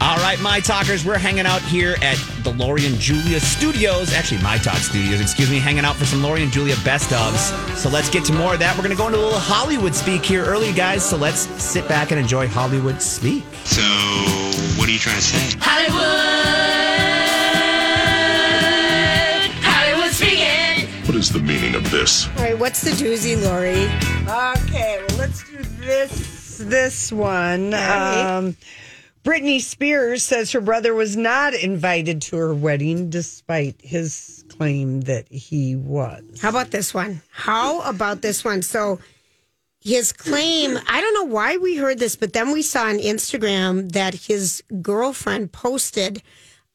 All right, my talkers, we're hanging out here at the Lori and Julia studios. Actually, my talk studios, excuse me, hanging out for some Lori and Julia best ofs. So let's get to more of that. We're going to go into a little Hollywood speak here early, guys. So let's sit back and enjoy Hollywood speak. So, what are you trying to say? Hollywood, Hollywood speaking. What is the meaning of this? All right, what's the doozy, Lori? Okay, well, let's do this this one. right. Um, Britney Spears says her brother was not invited to her wedding, despite his claim that he was. How about this one? How about this one? So his claim, I don't know why we heard this, but then we saw on Instagram that his girlfriend posted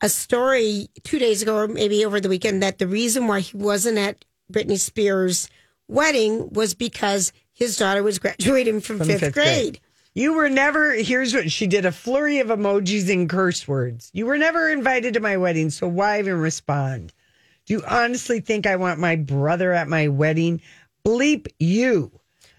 a story two days ago, or maybe over the weekend, that the reason why he wasn't at Britney Spears' wedding was because his daughter was graduating from, From fifth, fifth grade. grade. You were never, here's what she did a flurry of emojis and curse words. You were never invited to my wedding, so why even respond? Do you honestly think I want my brother at my wedding? Bleep you.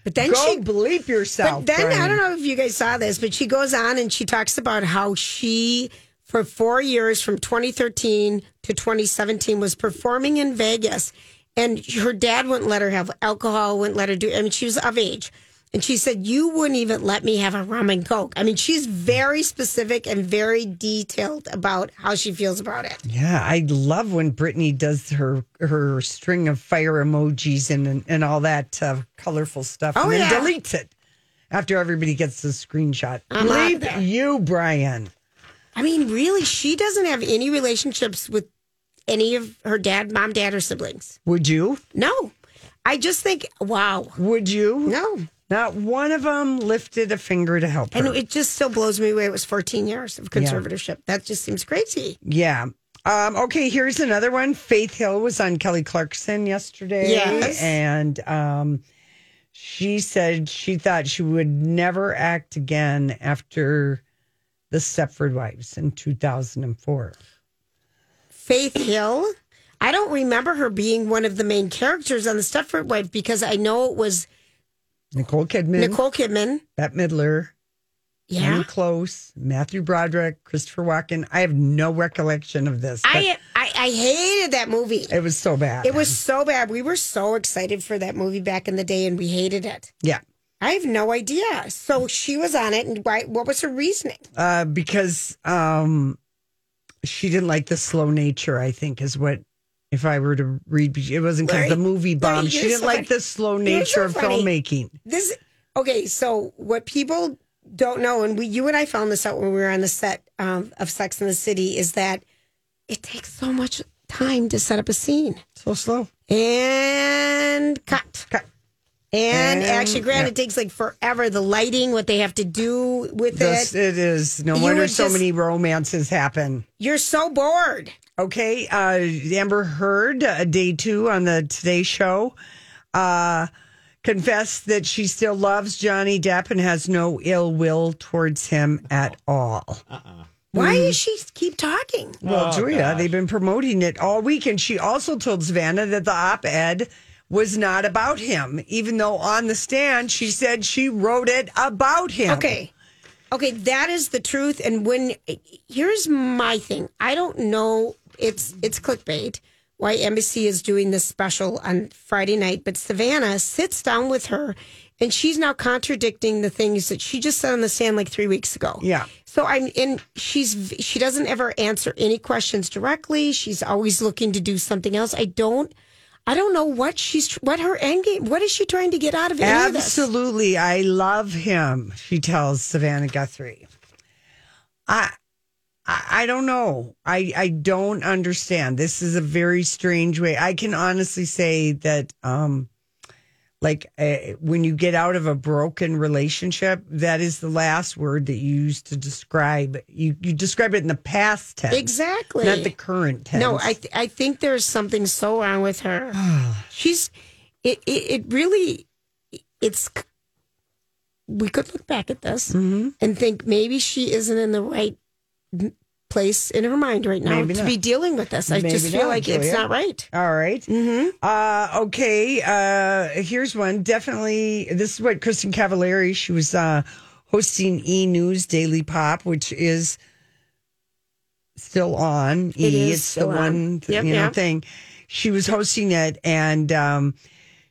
But then Go she bleep yourself. But then I don't know if you guys saw this, but she goes on and she talks about how she, for four years from 2013 to 2017, was performing in Vegas, and her dad wouldn't let her have alcohol, wouldn't let her do. I mean, she was of age. And she said, You wouldn't even let me have a rum and coke. I mean, she's very specific and very detailed about how she feels about it. Yeah, I love when Brittany does her her string of fire emojis and and all that uh, colorful stuff, Oh, and then yeah. deletes it after everybody gets the screenshot. I'm there. you, Brian. I mean, really, she doesn't have any relationships with any of her dad, mom, dad, or siblings. Would you? No. I just think, wow. Would you? No. Not one of them lifted a finger to help her. And it just still blows me away. It was 14 years of conservatorship. That just seems crazy. yeah. Um, okay, here's another one. Faith Hill was on Kelly Clarkson yesterday. Yes. And um, she said she thought she would never act again after the Stepford Wives in 2004. Faith Hill. I don't remember her being one of the main characters on the Stepford Wife because I know it was Nicole Kidman, Nicole Kidman. Bette Midler, Yeah. Glenn Close, Matthew Broderick, Christopher Walken. I have no recollection of this. I, I I hated that movie. it was so bad. It was so bad. We were so excited for that movie back in the day, and we hated it. yeah. I have no idea. So she was on it, and why? What was her reasoning? Uh, because um, she didn't like the slow nature. I think is what. If I were to read, it wasn't because the movie bombed. Right, She didn't so like funny. the slow nature so of funny. filmmaking. This okay. So what people don't know, and we, you and I found this out when we were on the set um, of Sex in the City, is that it takes so much time to set up a scene So slow. and cut. Cut. And, And- actually, granted, yeah. it takes like forever. The lighting, what they have to do with This, it, it is no You wonder would so just- many romances happen. you're so bored. Okay, uh, Amber Heard, uh, day two on the Today Show, uh, confessed that she still loves Johnny Depp and has no ill will towards him at all. Why Mm. does she keep talking? Well, Julia, they've been promoting it all week, and she also told Savannah that the op-ed was not about him, even though on the stand she said she wrote it about him. Okay. Okay, that is the truth. And when here's my thing. I don't know it's it's clickbait why NBC is doing this special on Friday night, but Savannah sits down with her and she's now contradicting the things that she just said on the stand like three weeks ago. Yeah. So I'm and she's she doesn't ever answer any questions directly. She's always looking to do something else. I don't I don't know what she's what her end game. What is she trying to get out of of this? Absolutely. I love him, she tells Savannah Guthrie. I I I don't know. I I don't understand. This is a very strange way. I can honestly say that um like uh, when you get out of a broken relationship, that is the last word that you use to describe you you describe it in the past tense. Exactly. Not the current tense. No, I th- I think there's something so wrong with her. She's it, it it really it's we could look back at this Mm-hmm. and think maybe she isn't in the right place in her mind right now Maybe to not. be dealing with this. I Maybe just feel not, like it's not right. All right. Mm-hmm. Uh, okay. Uh, here's one. Definitely. This is what Kristin Cavallari. She was uh, hosting E News Daily Pop, which is still on. It e, is it's still the on. one Yep, you know yep. thing. She was hosting it, and um,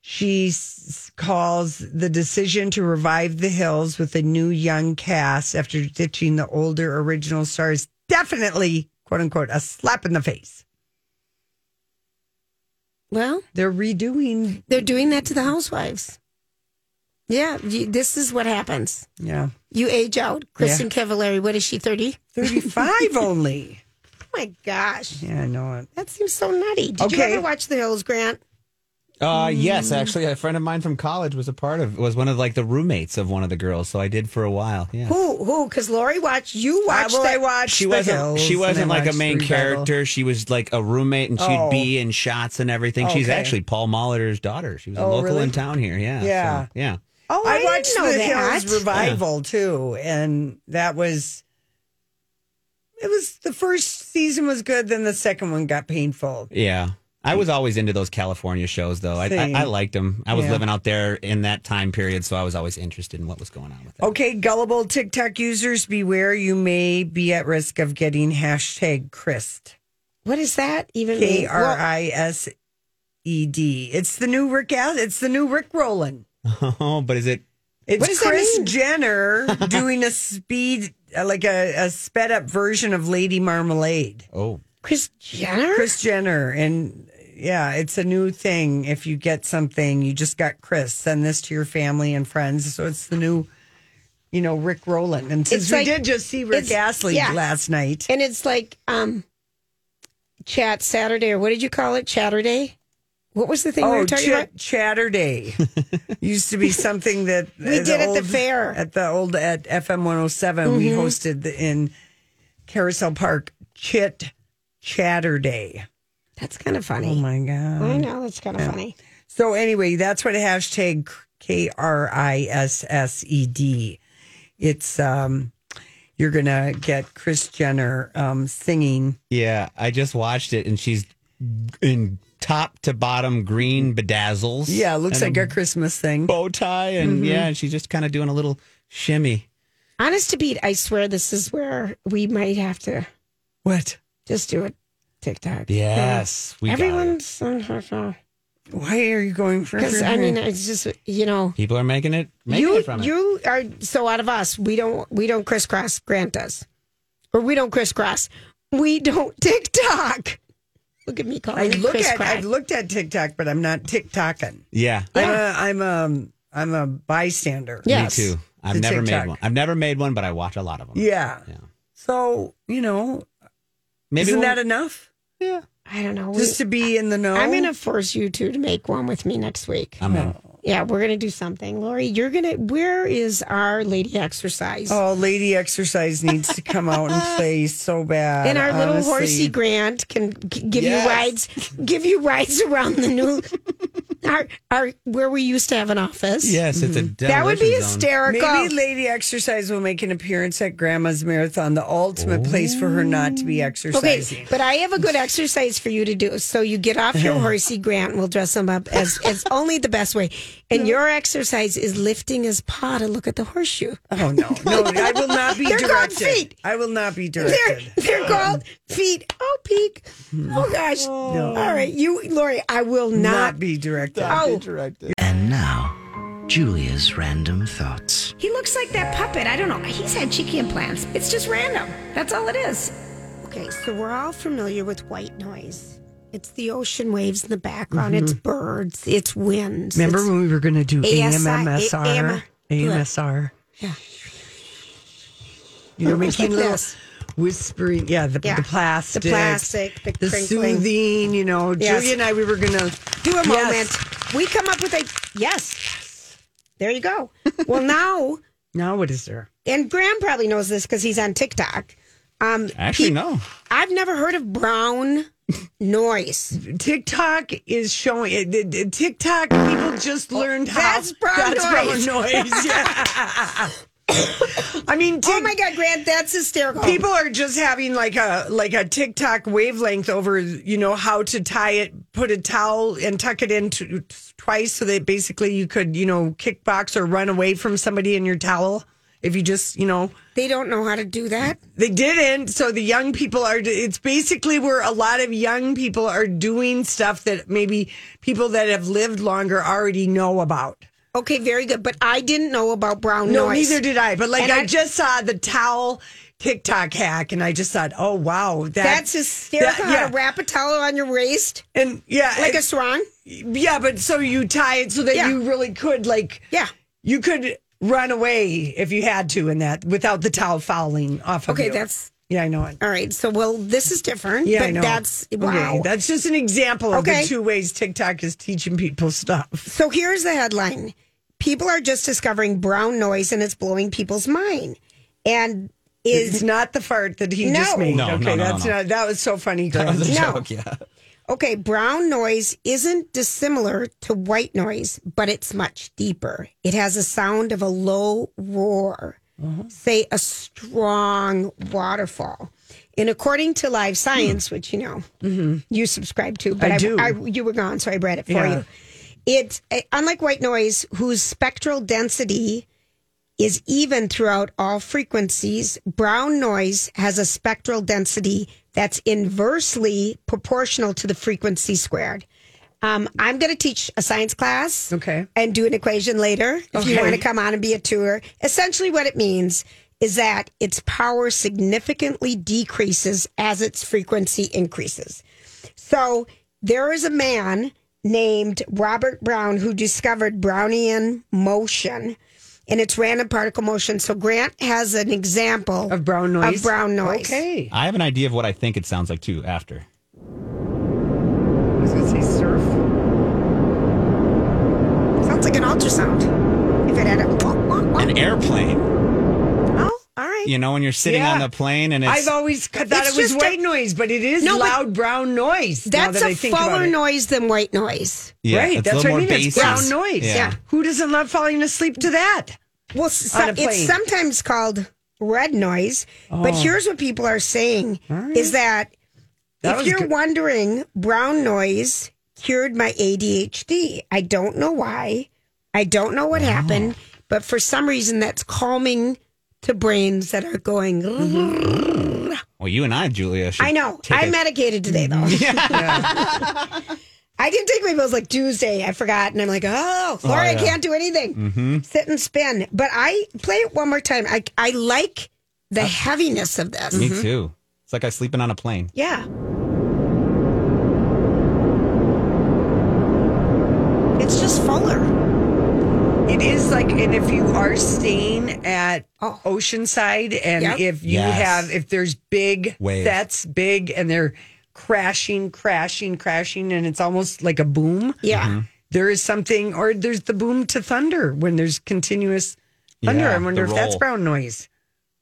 she s- calls the decision to revive the Hills with a new young cast after ditching the older original stars. Definitely, quote unquote, a slap in the face. Well, They're redoing they're doing that to the housewives. Yeah, you, this is what happens. Yeah. You age out. Kristin Cavallari, what is she, 30? 35 only. Oh my gosh. Yeah, I know it. That seems so nutty. Did you ever watch The Hills, Grant? Uh, yes, Mm. actually, a friend of mine from college was a part of, was one of like the roommates of one of the girls. So I did for a while. Yeah. Who? Who? Because Lori watched. You Uh, watched well, that. I watched She wasn't. Hills, She wasn't like a main Revival. character. She was like a roommate, and she'd Oh. be in shots and everything. She's actually Paul Molitor's daughter. She was a Oh, local really? in town here. Yeah. Yeah. So, yeah. oh, I, I, watched didn't know The that. Hills Revival too, and that was. It was the first season was good, then the second one got painful. Yeah. I was always into those California shows, though. I, I, I liked them. I was Yeah. living out there in that time period, so I was always interested in what was going on with them. Okay, gullible TikTok users, beware! You may be at risk of getting hashtag Krissed. What is that even mean? K R I S E D. It's the new Rick. Al- It's the new Rickrolling. Oh, but is it? It's What Kris? Jenner doing a speed, uh, like a, a sped up version of Lady Marmalade. Oh, Kris Jenner? Kris Jenner. And yeah, it's a new thing. If you get something, you just got Chris, send this to your family and friends. So it's the new, you know, Rickrolling. And since we did just see Rick Astley yeah. last night. and it's like um, Chat Saturday, or what did you call it? Chatterday? What was the thing we Oh, were talking Ch- about? Chatterday used to be something that We did at the fair. at the old at FM 107. We hosted the, in Carousel Park Chit Chatterday. That's kind of funny. Oh my god! I know that's kind of funny. So anyway, that's what hashtag K R I S S E D. It's um, you're gonna get Kris Jenner um singing. yeah. I just watched it, and she's in top to bottom green bedazzles. Yeah, it looks like a Christmas thing. bow tie, and yeah, and she's just kind of doing a little shimmy. Honest to beat, I swear this is where we might have to What? just do it TikTok. Yes, hmm. we got it. Everyone's because Why are you going for? Because I mean it's just you know People are making it. Making you it from it. you are so out of us we don't we don't crisscross Grant does or we don't crisscross we don't TikTok. Look at me calling I it look at crisscross. I've looked at TikTok, but I'm not TikToking. Yeah, I'm a I'm a I'm a bystander. Yes. me too. I've To never TikTok. made one. I've never made one, but I watch a lot of them. Yeah. Yeah. So you know, Maybe isn't we'll- that enough? I don't know. We- Just to be in the know. I'm going to force you two to make one with me next week. I'm in. Yeah, we're going to do something. Lori, you're going to, where is our lady exercise? Oh, lady exercise needs to come out and play so bad. and our little horsey Grant can g- give Yes. you rides, give you rides around the new, our, our, where we used to have an office. Yes, it's a mm-hmm. That would be demolition zone. hysterical. Maybe Lady Exercise will make an appearance at Grandma's Marathon, the ultimate place for her not to be exercising. Okay, exercising. but I have a good exercise for you to do. So you get off your horsey, Grant, and we'll dress him up as, as only the best way. And your exercise is lifting his paw to look at the horseshoe. Oh no, no, I will not be They're called directed. feet. I will not be They're, directed. they're um, called feet. Oh, peek. Hmm. Oh, gosh. All right. You, Lori, I will Not not. be directed. Oh, And now, Julia's random thoughts. He looks like that puppet. I don't know. He's had cheeky implants. It's just random. That's all it is. Okay, so we're all familiar with white noise. It's the ocean waves in the background. It's birds. It's winds. Remember it's- when we were going to do ASI, AMMSR? AM. AMSR. Yeah. You know, making like little this. whispering. Yeah, the, Yeah. the plastic. The plastic, the the soothing. You know, Yes. Julia and I, we were going to Do a Yes. moment. We come up with a yes. There you go. Well, now, Now, what is there? and Graham probably knows this because he's on TikTok. Um, Actually, pe- no. I've never heard of brown noise. TikTok is showing TikTok people just oh, learned how. that's brown noise. brown noise. Yeah. I mean, Oh my God, Grant, that's hysterical. people are just having like a like a TikTok wavelength over you know how to tie it, put a towel and tuck it in t- twice so that basically you could you know kickbox or run away from somebody in your towel if you just you know they don't know how to do that. they didn't. So the young people are. It's basically where a lot of young people are doing stuff that maybe people that have lived longer already know about. Okay, very good. But I didn't know about brown No, noise. neither did I. But like I, I- just saw the towel TikTok hack, and I just thought, oh wow, that, That's hysterical. that- How to wrap a towel on your waist and yeah, like a it- sarong. yeah. But so you tie it so that Yeah. you really could like, Yeah. you could run away if you had to in that without the towel falling off. of Okay, you. that's yeah, I know it. all right. So, well, this is different. Yeah, but I know. that's wow. Okay, that's just an example of Okay. the two ways TikTok is teaching people stuff. So here's the headline People are just discovering brown noise and it's blowing people's mind. And It's is not the fart that he No. just made. No, no, okay, no, that's no. not. That was so funny. That was a No. joke, yeah. Okay, brown noise isn't dissimilar to white noise, but it's much deeper. It has a sound of a low roar, say a strong waterfall. And according to Live Science, which you know you subscribe to, but I do. you were gone, so I read it for Yeah. you. It's uh, unlike white noise, whose spectral density is even throughout all frequencies. Brown noise has a spectral density that's inversely proportional to the frequency squared. Um, I'm going to teach a science class, Okay. and do an equation later if you want to come on and be a tour. Essentially, what it means is that its power significantly decreases as its frequency increases. So there is a man named Robert Brown who discovered Brownian motion and it's random particle motion. So Grant has an example Of brown noise. Of brown noise. Okay. I have an idea of what I think it sounds like too after. I was going to say surf. Sounds like an ultrasound. If it had a. An airplane. All right. You know, when you're sitting Yeah. on the plane and it's. I've always thought It's it was just a- white noise, but it is No, loud brown noise. That's that a I think about fuller noise than white noise. yeah, right, it's that's little what I more mean. It's brown noise. Yeah. Who doesn't love falling asleep to that? Well, s- On a it's sometimes called red noise. Oh. But here's what people are saying is that, That if you're good. wondering, brown noise cured my ADHD. I don't know why. I don't know what happened, but for some reason that's calming to brains that are going. Mm-hmm. Well, you and I, Julia, should I know. take I'm a- medicated today though. I didn't take my pills like Tuesday. I forgot, and I'm like, oh, oh sorry, I can't do anything. Mm-hmm. Sit and spin. But I play it one more time. I I like the uh, heaviness of this. Me mm-hmm. too. It's like I'm sleeping on a plane. Yeah. It's just fuller. It is like, and if you are staying at Oh. Oceanside, and Yep. if you Yes. have, if there's big Wave. sets, big, and they're crashing, crashing, crashing, and it's almost like a boom. Yeah. Mm-hmm. There is something, or there's the boom to thunder when there's continuous thunder. Yeah, I wonder the if that's roll. brown noise.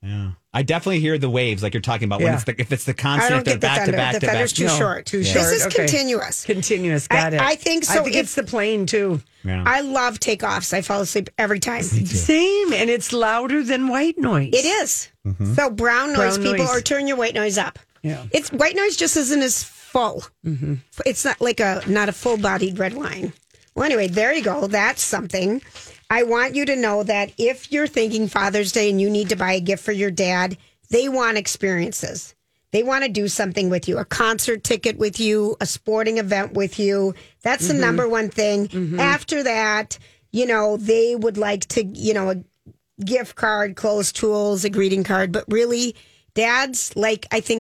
Yeah. I definitely hear the waves like you're talking about when Yeah. it's the, if it's the I constant, don't if they're get the back to thunder. back The to back. thunder's too No, short. too short. This is Okay. continuous. Continuous. Got I- it. I think I so. think If- it's the plane too. Yeah. I love takeoffs. I fall asleep every time. Same, and it's louder than white noise. It is. Mm-hmm. So brown noise Brown people noise. or turn your white noise up. Yeah. It's white noise just isn't as full. Mm-hmm. It's not like a not a full bodied red wine. Well, anyway, there you go. That's something. I want you to know that if you're thinking Father's Day and you need to buy a gift for your dad, they want experiences. They want to do something with you, a concert ticket with you, a sporting event with you. That's the mm-hmm. number one thing. Mm-hmm. After that, you know, they would like to, you know, a gift card, clothes, tools, a greeting card, but really, dads like I think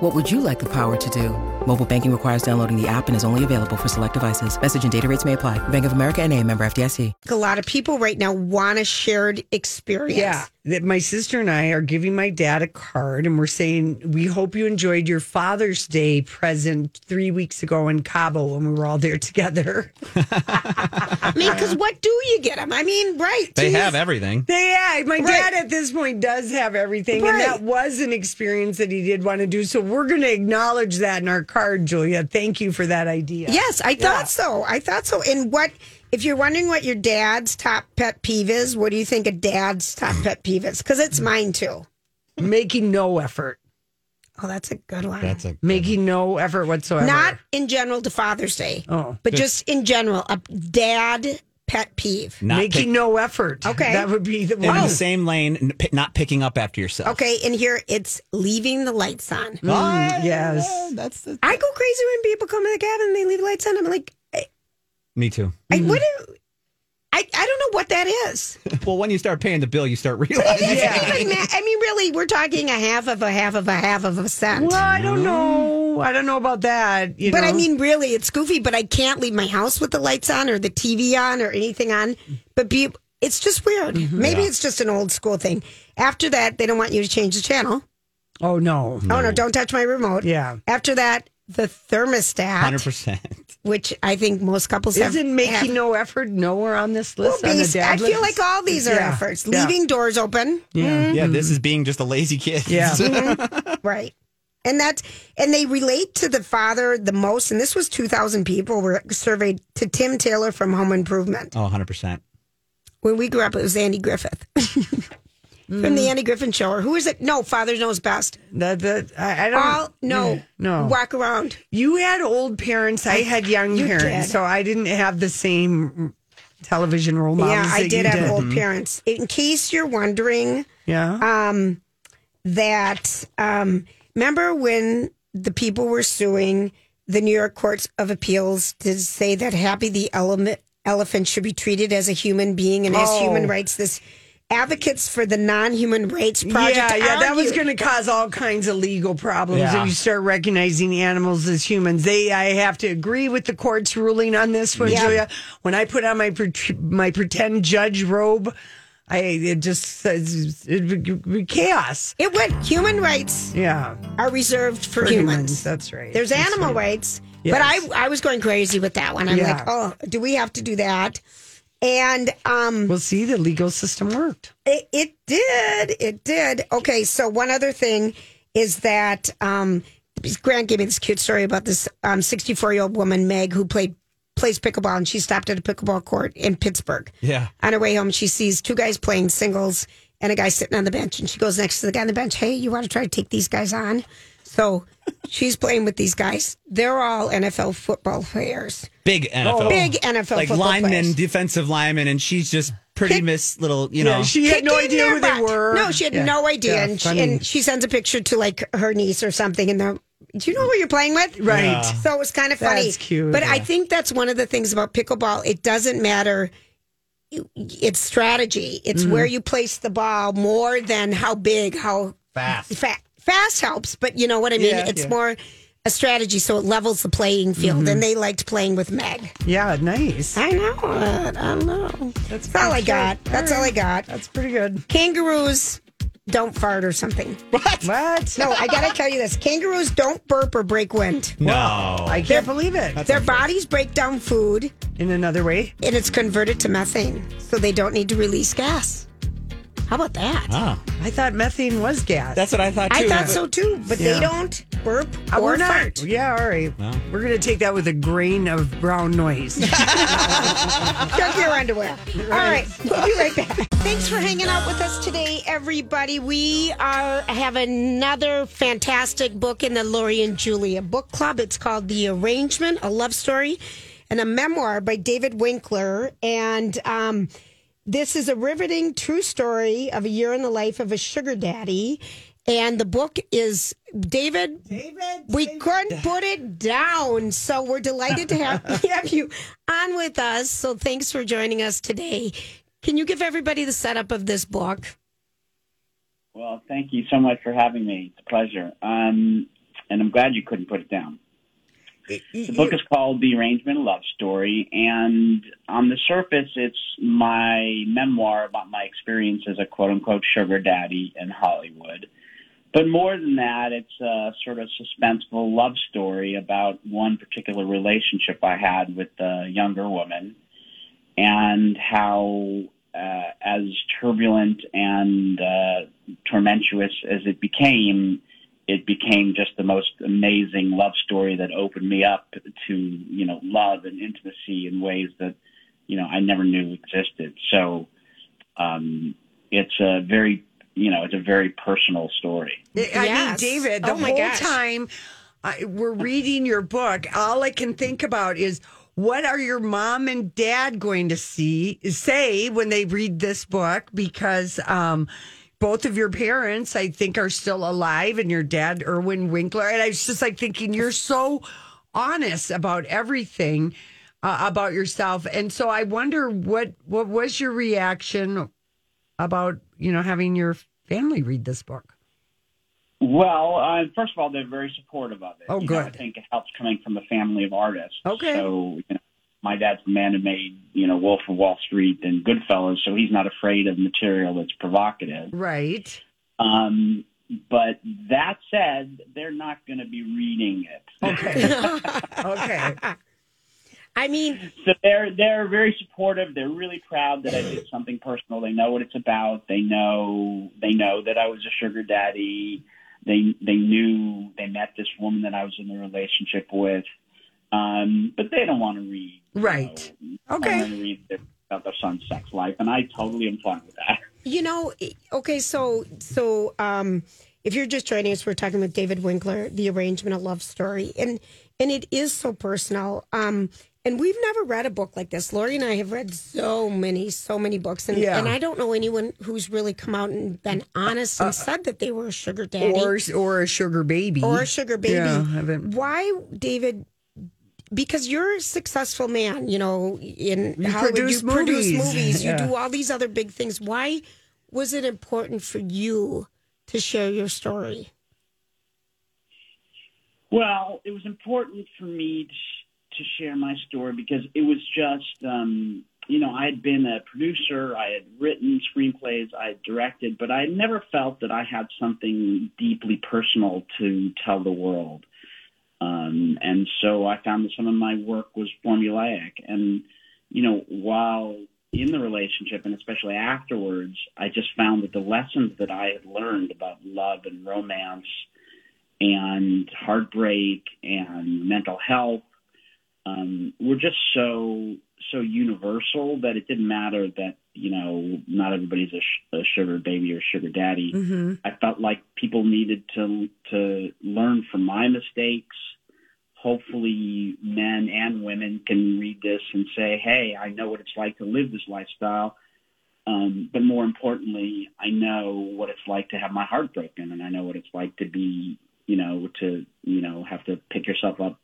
What would you like the power to do? Mobile banking requires downloading the app and is only available for select devices. Message and data rates may apply. Bank of America and a member FDIC. a lot of people right now want a shared experience. Yeah, that my sister and I are giving my dad a card, and we're saying we hope you enjoyed your Father's Day present three weeks ago in Cabo when we were all there together. I mean, because what do you get them? I mean, right? They geez. have everything. They, yeah, my Right. dad at this point does have everything, and that was an experience that he did want to do. So we're going to acknowledge that in our card, Julia. Thank you for that idea. Yes, I thought so. I thought so. And what if you're wondering what your dad's top pet peeve is? What do you think a dad's top pet peeve is? Because it's mine too. making no effort, Oh, that's a good one. That's a making no effort whatsoever. Not in general to Father's Day. Oh, but just in general, a dad pet peeve. not making pick- no effort. Okay. that would be the one. in one. the same lane, n- pi- not picking up after yourself. Okay, and here it's leaving the lights on. Mm, yes. that's the, I go crazy when people come to the cabin and they leave the lights on. I'm like, I, me too. I, what do, I, I don't know what that is. Well, when you start paying the bill, you start realizing. It's even ma- I mean, really, we're talking a half of a half of a half of a cent. Well, I don't know. I don't know about that. You But I mean, really, it's goofy. But I can't leave my house with the lights on or the TV on or anything on. But be, it's just weird. Mm-hmm. Maybe it's just an old school thing. After that, they don't want you to change the channel. oh no. Oh no, don't touch my remote. Yeah. After that, the thermostat, Hundred percent. which I think most couples have. Isn't making have- no effort nowhere on this Well, list? on the bas- dad I feel like all these are Yeah. efforts. Yeah. Leaving doors open. Yeah. Mm-hmm. Yeah, this is being just a lazy kid. Yeah. Mm-hmm. Right. And that's and they relate to the father the most. And this was two thousand people were surveyed to Tim Taylor from Home Improvement. oh, 100 percent. When we grew up, it was Andy Griffith from the Andy Griffith Show. Or who is it? No, Father knows best. That, that, I, I don't. All no, No. Walk around. You had old parents. I had young You parents, did. so I didn't have the same television role models. yeah, I did have old parents. In case you're wondering, Yeah. um, that um, remember when the people were suing the New York Courts of Appeals to say that Happy the ele- elephant should be treated as a human being and as Oh. human rights. This advocates for the non-human rights project. yeah, yeah, that was going to cause all kinds of legal problems Yeah. if you start recognizing animals as humans. They, I have to agree with the court's ruling on this one, Yeah. Julia. When I put on my my pretend judge robe, I it just says it would be chaos. It went. Human rights Yeah, are reserved for, For humans. humans, that's right. There's That's animal right. rights, Yes. but I I was going crazy with that one. I'm Yeah. like, oh, do we have to do that? And um, We'll see. The legal system worked. It, it did. It did. Okay, so one other thing is that um, Grant gave me this cute story about this um 64 year old woman, Meg, who played plays pickleball, and she stopped at a pickleball court in Pittsburgh. Yeah. On her way home, she sees two guys playing singles and a guy sitting on the bench, and she goes next to the guy on the bench. Hey, you want to try to take these guys on? So she's playing with these guys. They're all NFL football players. Big NFL. Big NFL like football linemen, players. defensive linemen, and she's just pretty Kick- miss little, you Yeah, know. she had no idea who they were. No, she had Yeah. no idea, Yeah, and, she, and she sends a picture to like her niece or something, and they're. Do you know who you're playing with? Right. Yeah. So it was kind of funny. That's cute, But I think that's one of the things about pickleball. It doesn't matter. It's strategy. It's Mm-hmm. where you place the ball more than how big, how Fast. fa- fast helps. But you know what I mean. Yeah, it's yeah. Mm-hmm. more a strategy, so it levels the playing field. And they liked playing with Meg. Yeah, nice. I know it. I know. That's all I got. That's all I got. That's pretty good. Kangaroos don't fart or something. What? What? No, I gotta tell you this: kangaroos don't burp or break wind. No. I can't believe it. Their bodies break down food, In another way, and it's converted to methane, so they don't need to release gas. How about that? I thought methane was gas. that's what I thought too. I thought so too, but Yeah. they don't burp or we're not. fart. Yeah, all right. We're going to take that with a grain of brown noise. Check your underwear. All right, we'll be right back. Thanks for hanging out with us today, everybody. We are have another fantastic book in the Lori and Julia book club. It's called The Arrangement: A Love Story, and a memoir by David Winkler. And um, this is a riveting true story of a year in the life of a sugar daddy. And the book is David. David, We couldn't put it down. So we're delighted to have, have you on with us. So thanks for joining us today. Can you give everybody the setup of this book? Well, thank you so much for having me. It's a pleasure. Um, and I'm glad you couldn't put it down. The book is called The Arrangement Love Story, and on the surface, it's my memoir about my experience as a quote unquote sugar daddy in Hollywood. But more than that, it's a sort of suspenseful love story about one particular relationship I had with a younger woman and how, uh, as turbulent and uh, tormentuous as it became, it became just the most amazing love story that opened me up to, you know, love and intimacy in ways that, you know, I never knew existed. So, um, it's a very, you know, it's a very personal story. I mean, David, the Oh my whole gosh. time I, we're reading your book, all I can think about is what are your mom and dad going to see say when they read this book? Because um, both of your parents, I think, are still alive, and your dad, Irwin Winkler. And I was just like thinking, you're so honest about everything uh, about yourself, and so I wonder what what was your reaction about you know having your family read this book. Well, uh, first of all, they're very supportive of it. Oh, You know, I think it helps coming from a family of artists. Okay. So, you know, my dad's the man who made, you know, Wolf of Wall Street and Goodfellas, so he's not afraid of material that's provocative. Right. Um, but that said, they're not going to be reading it. Okay. okay. I mean, So they're they're very supportive. They're really proud that I did something personal. They know what it's about. They know they know that I was a sugar daddy. They they knew they met this woman that I was in a relationship with. Um, but they don't want to read. you Right. know, Okay. They want to read their, about their son's sex life, and I totally am fine with that. you know, okay, so so um, if you're just joining us, we're talking with David Winkler, the arrangement of love story, and and it is so personal. Um, and we've never read a book like this. Lori and I have read so many, so many books, and Yeah. and I don't know anyone who's really come out and been honest and said that they were a sugar daddy Or or a sugar baby. or a sugar baby. Yeah, I haven't- Why, David? Because you're a successful man, you know, in You Hollywood, produce you produce movies. movies, you do all these other big things. Why was it important for you to share your story? Well, it was important for me to, sh- to share my story because it was just, um, you know, I had been a producer, I had written screenplays, I had directed, but I had never felt that I had something deeply personal to tell the world. Um, and so I found that some of my work was formulaic. And, you know, while in the relationship and especially afterwards, I just found that the lessons that I had learned about love and romance and heartbreak and mental health um, were just so so universal that it didn't matter that you know not everybody's a, sh- a sugar baby or sugar daddy. Mm-hmm. I felt like people needed to to learn from my mistakes. Hopefully, men and women can read this and say, "Hey, I know what it's like to live this lifestyle." Um, but more importantly, I know what it's like to have my heart broken, and I know what it's like to be, you know, to you know have to pick yourself up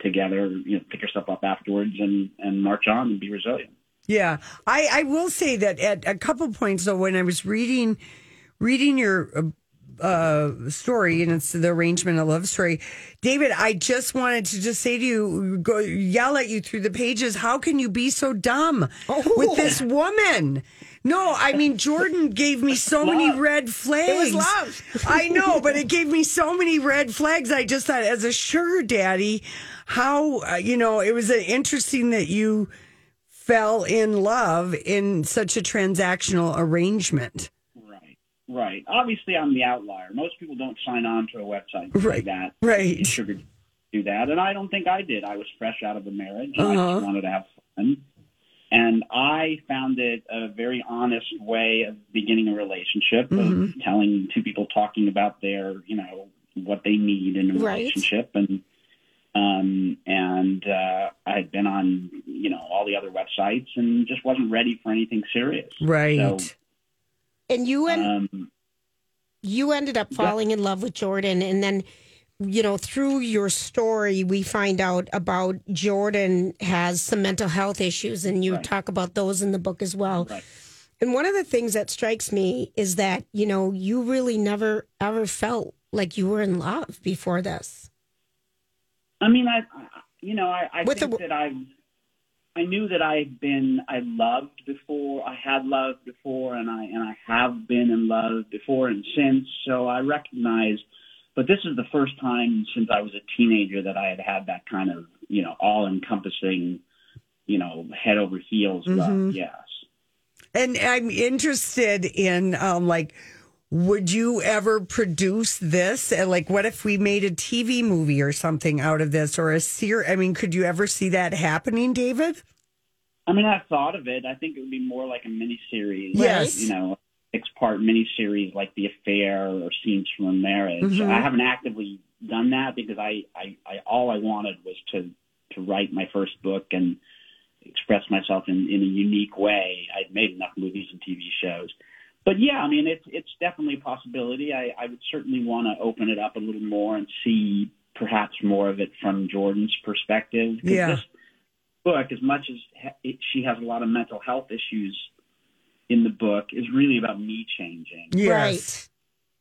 together, you know, pick yourself up afterwards, and and march on and be resilient. Yeah, I, I will say that at a couple points though, when I was reading reading your uh, uh, story and it's the arrangement of love story, David, I just wanted to just say to you, go yell at you through the pages. How can you be so dumb with this woman? No, I mean Jordan gave me so many red flags. It was love. I know, but it gave me so many red flags. I just thought, as a sugar daddy, how uh, you know it was uh, interesting that you fell in love in such a transactional arrangement. Right, right. Obviously, I'm the outlier. Most people don't sign on to a website Right, like that. right. Sugar do that, and I don't think I did. I was fresh out of a marriage. and I Uh-huh. just wanted to have fun, and I found it a very honest way of beginning a relationship, Mm-hmm. of telling two people talking about their, you know, what they need in a Right. relationship, and um, and uh, I had been on, you know, all the other websites, and just wasn't ready for anything serious. Right. So, And you and um, you ended up falling in love with Jordan and then you know through your story we find out about Jordan has some mental health issues and you Right. talk about those in the book as well. Right. And one of the things that strikes me is that you know you really never ever felt like you were in love before this. I mean, I, I you know, I, I With think the- that I, I knew that I had been, I loved before, I had loved before, and I and I have been in love before and since. So I recognize, but this is the first time since I was a teenager that I had had that kind of, you know, all-encompassing, you know, head over heels love. Yes. And I'm interested in um like would you ever produce this? And like what if we made a TV movie or something out of this or a series? I mean, could you ever see that happening, David? I mean, I've thought of it. I think it would be more like a miniseries. Yes. You know, six part miniseries like The Affair or Scenes from a Marriage. Mhm. I haven't actively done that because I, I, I all I wanted was to, to write my first book and express myself in, in a unique way. I'd made enough movies and TV shows. But yeah, I mean, it's it's definitely a possibility. I, I would certainly want to open it up a little more and see perhaps more of it from Jordan's perspective. 'Cause Yeah. This book, as much as ha- it, she has a lot of mental health issues in the book, is really about me changing, Yes.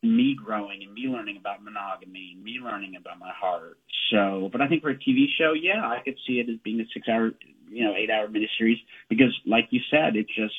and me growing, and me learning about monogamy, and me learning about my heart. So, but I think for a TV show, yeah, I could see it as being a six-hour, you know, eight-hour miniseries because, like you said, it just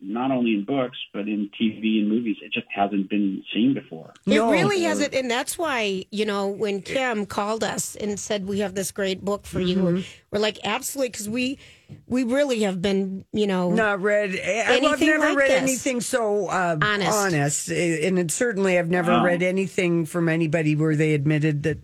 not only in books but in TV and movies, it just hasn't been seen before. No. It really hasn't, and that's why you know when Kim called us and said we have this great book for you, Mm-hmm. we're like absolutely because we we really have been you know Not read. I- I've Anything never like read this. anything so uh, Honest. honest, and it certainly I've never Wow. read anything from anybody where they admitted that,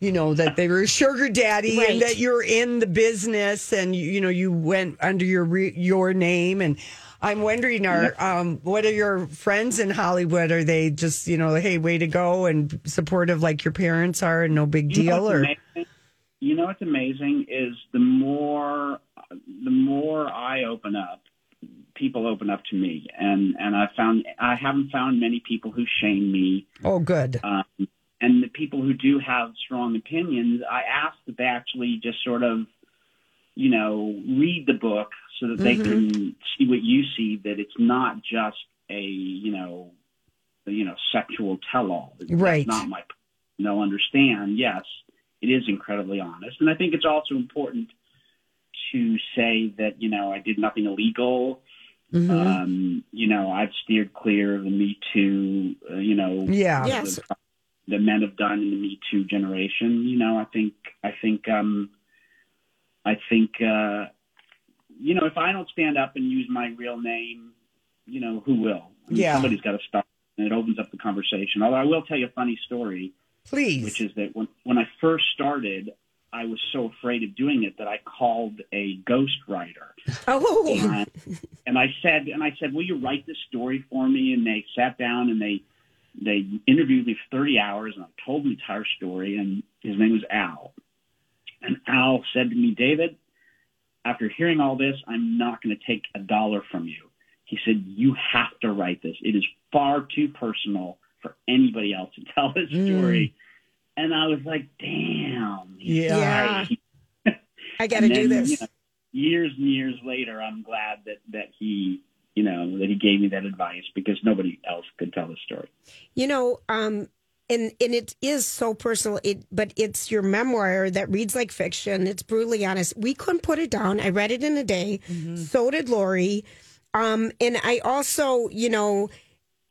you know, that they were a sugar daddy Right. and that you're in the business and you, you know you went under your re- your name. And I'm wondering, are um, what are your friends in Hollywood? Are they just you know, hey, way to go and supportive like your parents are, and no big You deal? Or amazing? you know what's amazing is the more the more I open up, people open up to me, and and I found I haven't found many people who shame me. oh, good. Um, and the people who do have strong opinions, I ask that they actually just sort of, you know, read the book so that they can see what you see. That it's not just a, you know, you know, sexual tell-all. That's Right. not my. They'll understand. Yes, it is incredibly honest, and I think it's also important to say that you know I did nothing illegal. Mhm. Um, you know, I've steered clear of the Me Too. Uh, you know, yeah. Yes. the, the men have done in the Me Too generation. You know, I think, I think, um, I think, uh, you know, if I don't stand up and use my real name, you know, who will? I mean, Yeah. Somebody's got to start, and it opens up the conversation. Although I will tell you a funny story, Please. which is that when when I first started, I was so afraid of doing it that I called a ghostwriter. oh and, and I said, and I said, will you write this story for me? And they sat down and they they interviewed me for 30 hours, and I told the entire story. And his name was Al. And Al said to me, David, after hearing all this, I'm not going to take a dollar from you. He said, you have to write this. It is far too personal for anybody else to tell this story. And I was like, damn. he's Yeah. right. I got to do this. you know, years and years later, I'm glad that that he, you know, that he gave me that advice because nobody else could tell the story. You know, um, and and it is so personal. It, but it's your memoir that reads like fiction. It's brutally honest. We couldn't put it down. I read it in a day. So did Lori. Um, and I also, you know,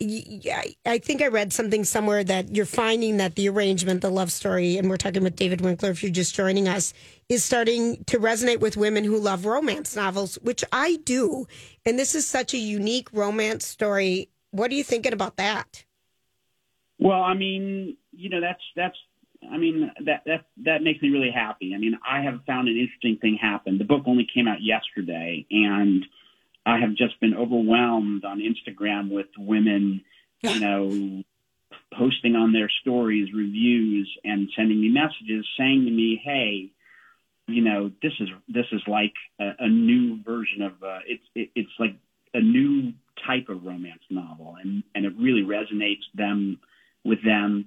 I think I read something somewhere that you're finding that the arrangement, the love story, and we're talking with David Winkler if you're just joining us, is starting to resonate with women who love romance novels, which I do. And this is such a unique romance story. What are you thinking about that? Well, I mean, you know, that's that's. I mean, that that that makes me really happy. I mean, I have found an interesting thing happen. The book only came out yesterday, and I have just been overwhelmed on Instagram with women, you know, posting on their stories reviews and sending me messages saying to me, "Hey, you know, this is this is like a, a new version of uh, it's it, it's like a new type of romance novel, and and it really resonates them with them,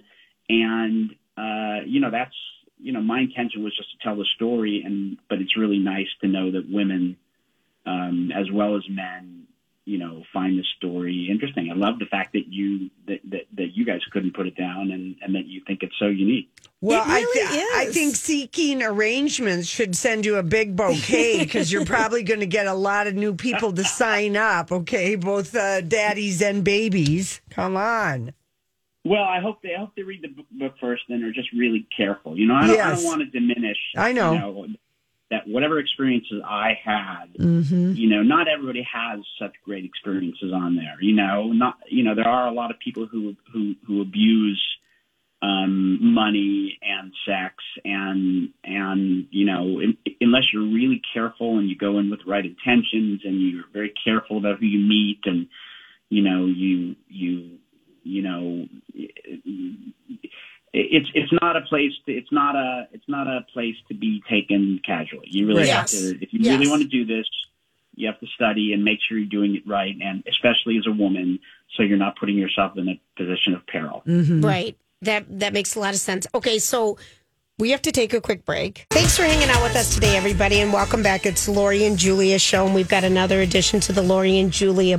and uh, you know that's you know my intention was just to tell the story, and but it's really nice to know that women, um, as well as men, you know, find the story interesting. I love the fact that you that that, that you guys couldn't put it down, and and that you think it's so unique. Well, It really I, thi- I think seeking arrangements should send you a big bouquet because you're probably going to get a lot of new people to sign up. Okay, both uh, daddies and babies. Come on. Well, I hope they I hope they read the book- book first and are just really careful. You know, I don't, I Yes. don't want to diminish. I know. You know that whatever experiences I had, Mm-hmm. you know, not everybody has such great experiences on there. You know, not you know there are a lot of people who who who abuse um, money and sex and and you know in, unless you're really careful and you go in with the right intentions and you're very careful about who you meet and you know you you you know it's it's not a place to, it's not a it's not a place to be taken casually you really Yes. have to if you really want to do this you have to study and make sure you're doing it right and especially as a woman so you're not putting yourself in a position of peril mm-hmm. Right. That that makes a lot of sense. Okay, so we have to take a quick break. Thanks for hanging out with us today, everybody, and welcome back. It's Lori and Julia show, and we've got another edition to the Lori and Julia.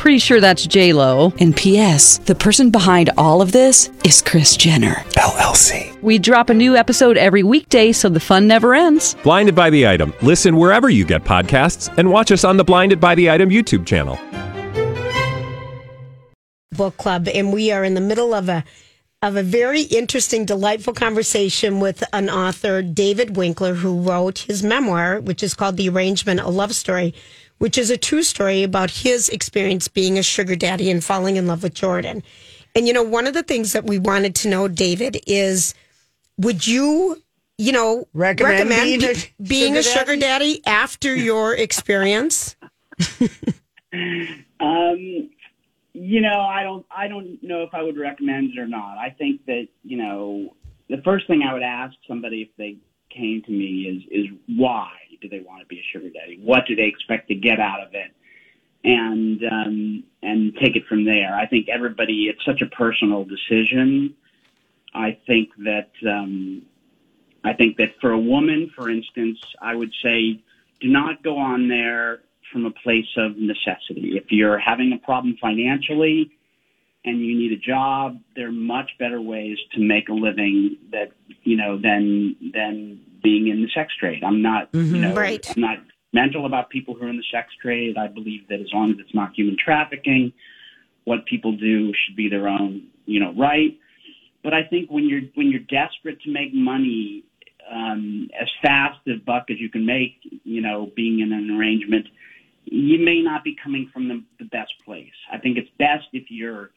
Pretty sure that's J Lo. And P.S. The person behind all of this is Kris Jenner LLC. We drop a new episode every weekday, so the fun never ends. Blinded by the item. Listen wherever you get podcasts, and watch us on the Blinded by the Item YouTube channel. book club and we are in the middle of a of a very interesting delightful conversation with an author David Winkler who wrote his memoir which is called The Arrangement a love story which is a true story about his experience being a sugar daddy and falling in love with Jordan. And you know one of the things that we wanted to know David is would you you know Recommend being a be- being a sugar sugar daddy after your experience? Um, you know, I don't, I don't know if I would recommend it or not. I think that you know, the first thing I would ask somebody if they came to me is, is why do they want to be a sugar daddy? What do they expect to get out of it? And um, and take it from there. I think everybody, it's such a personal decision. I think that um, I think that for a woman, for instance, I would say do not go on there from a place of necessity. If you're having a problem financially and you need a job, there are much better ways to make a living that you know than than being in the sex trade. I'm not you know Right. I'm not mental about people who are in the sex trade. I believe that as long as it's not human trafficking, what people do should be their own you know right. But I think when you're when you're desperate to make money um, as fast a buck as you can make, you know, being in an arrangement, you may not be coming from the, the best place. I think it's best if you're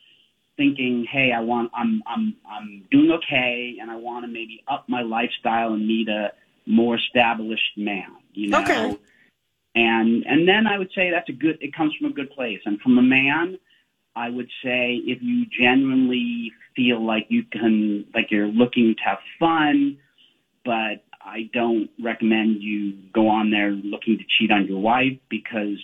thinking, hey, I want, I'm, I'm, I'm doing okay, and I want to maybe up my lifestyle and meet a more established man. You know, Okay. and and then I would say that's a good. It comes from a good place, and from a man, I would say if you genuinely feel like you can, like you're looking to have fun, but I don't recommend you go on there looking to cheat on your wife because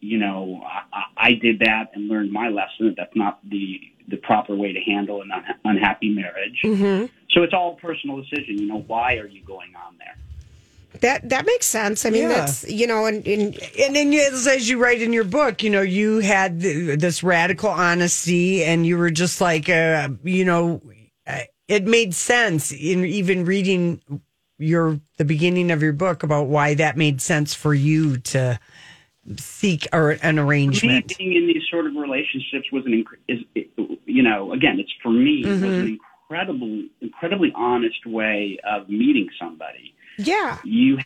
you know I, I did that and learned my lesson that that's not the the proper way to handle an unha- unhappy marriage. Mm-hmm. So it's all a personal decision. You know, why are you going on there? That that makes sense. I mean, Yeah. that's you know, and, and And then, as, as you write in your book, you know, you had this radical honesty, and you were just like, uh, you know, uh, it made sense in even reading your the beginning of your book about why that made sense for you to seek or an me arrangement. being in these sort of relationships was an is you know again it's for me it was mm-hmm. an incredible incredibly honest way of meeting somebody. Yeah, you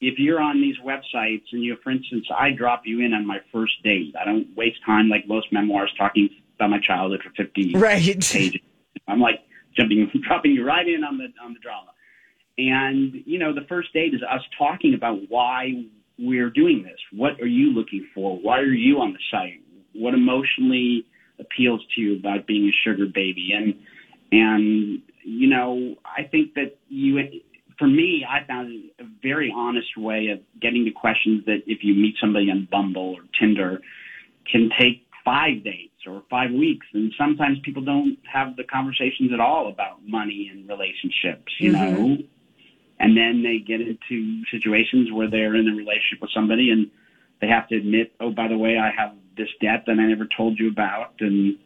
if you're on these websites and you for instance i drop you in on my first date. I don't waste time like most memoirs talking about my childhood for 50 Right. pages. I'm like jumping dropping you right in on the on the drama. And you know the first date is us talking about why we're doing this? What are you looking for? Why are you on the site? What emotionally appeals to you about being a sugar baby? And and you know i think that you for me i found a very honest way of getting to questions that if you meet somebody on bumble or tinder can take five dates or five weeks. And sometimes people don't have the conversations at all about money and relationships you Mhm. know and then they get into situations where they're in a relationship with somebody and they have to admit, oh, by the way, I have this debt that I never told you about. And,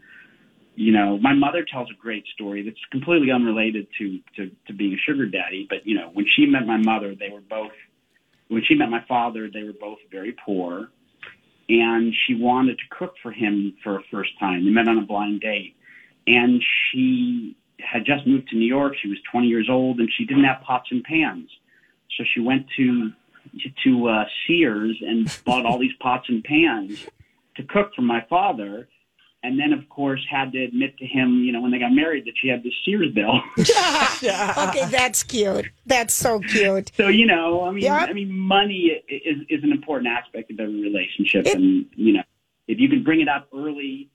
you know, my mother tells a great story that's completely unrelated to, to, to being a sugar daddy. But, you know, when she met my mother, they were both, when she met my father, they were both very poor. And she wanted to cook for him for a first time. They met on a blind date. And she had just moved to New York. She was 20 years old and she didn't have pots and pans. So she went to to to uh, Sears and bought all these pots and pans to cook for my father. And then, of course, had to admit to him, you know, when they got married, that she had this Sears bill. okay, that's cute. That's so cute. so you know, I mean, Yep. I mean, money is is an important aspect of every relationship, and you know, if you can bring it up early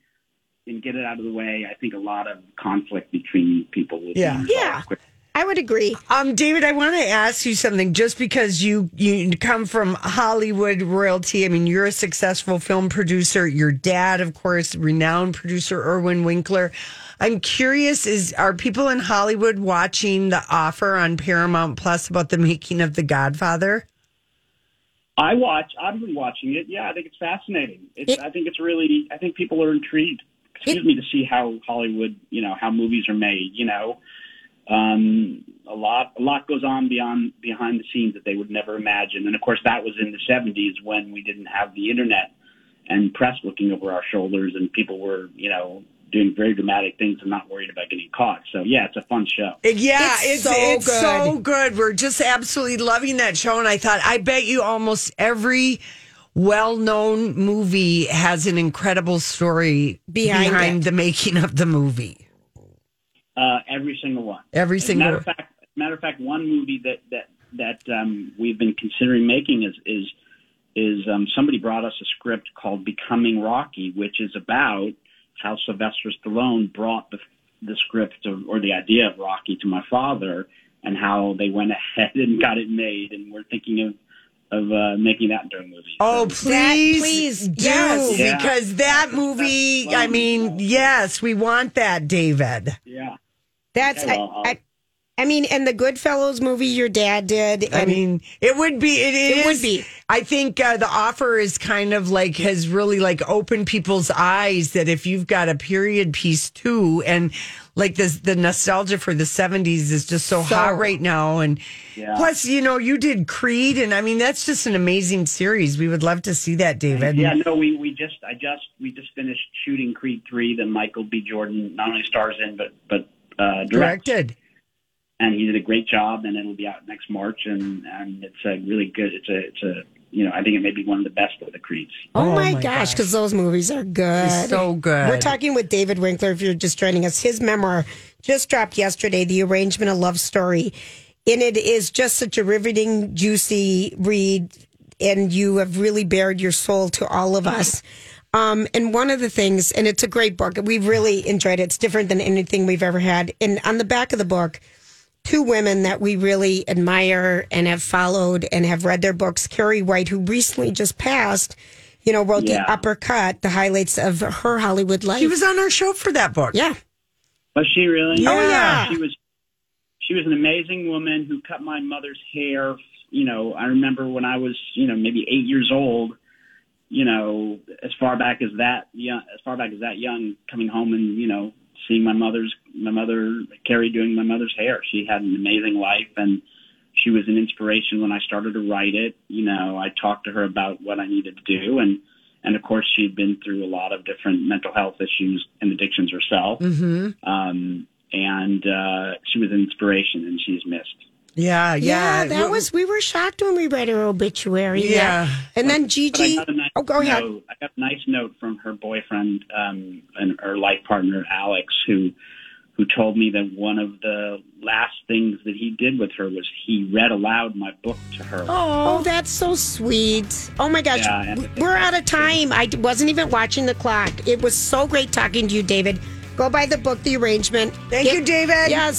and get it out of the way, I think a lot of conflict between people will Yeah. be Yeah. quick. I would agree. Um, David, I want to ask you something. Just because you you come from Hollywood royalty, I mean, you're a successful film producer. Your dad, of course, renowned producer Irwin Winkler. I'm curious: is are people in Hollywood watching The Offer on Paramount Plus about the making of The Godfather? I watch. I've been watching it. Yeah, I think it's fascinating. It's, I think it's really. I think people are intrigued. Excuse me to see how Hollywood, you know, how movies are made. You know, um, a lot, a lot goes on beyond behind the scenes that they would never imagine. And of course, that was in the '70s when we didn't have the internet and press looking over our shoulders, and people were, you know, doing very dramatic things and not worried about getting caught. So yeah, it's a fun show. Yeah, It's it's so it's good. so good. We're just absolutely loving that show, and I thought I bet you almost every well-known movie has an incredible story Behind behind, the making of the movie. Uh, every single one. Every single matter of fact, matter of fact, one movie that that that um, we've been considering making is is is um, somebody brought us a script called Becoming Rocky, which is about how Sylvester Stallone brought the the script of, or the idea of Rocky to my father, and how they went ahead and got it made, and we're thinking of of uh, making that into a movie. Oh, So- please, please, do yes. Yeah. because that movie. I mean, yes, we want that, David. Yeah. That's Okay, well, I, I, I mean, and the Goodfellas movie your dad did. I mean, it would be. It, It would be. I think uh, the offer is kind of like has really like opened people's eyes that if you've got a period piece too, and like this, the nostalgia for the seventies is just so, So- hot right now. And Yeah. plus, you know, you did Creed, and I mean that's just an amazing series. We would love to see that, David. Yeah, no, we we just I just we just finished shooting Creed three that Michael B. Jordan not only stars in but but uh, directs. directed. and he did a great job, and it'll be out next March, and and it's a really good. It's a it's a you know I think it may be one of the best of the Creeds. Oh, my, my gosh, because those movies are good. So good. We're talking with David Winkler. If you're just joining us, his memoir just dropped yesterday, "The Arrangement of Love Story," and it is just such a riveting, juicy read. and you have really bared your soul to all of us. Um, and one of the things, and it's a great book. We really enjoyed it. It's different than anything we've ever had. And on the back of the book, two women that we really admire and have followed and have read their books. Carrie White, who recently just passed, you know, wrote Yeah. the uppercut, the highlights of her Hollywood life. She was on our show for that book. Yeah. Was she really? Oh, yeah. She was. She was an amazing woman who cut my mother's hair. You know, I remember when I was, you know, maybe eight years old. You know, as far back as that, young, as far back as that young, coming home and you know, seeing my mother's, my mother Carrie doing my mother's hair. She had an amazing life, and she was an inspiration when I started to write it. You know, I talked to her about what I needed to do, and and of course, she'd been through a lot of different mental health issues and addictions herself. Mm-hmm. Um, and uh, she was an inspiration, and she's missed. Yeah, Yeah, yeah. that was, we were shocked when we read her obituary. Yeah. And then But Gigi. nice Oh, go ahead. note- I got a nice note from her boyfriend um, and her life partner Alex, who who told me that one of the last things that he did with her was he read aloud my book to her. Oh, that's so sweet. Oh my gosh. Yeah, We're out of time. I wasn't even watching the clock. It was so great talking to you, David. Go buy the book, The Arrangement. Thank you, David. Yes.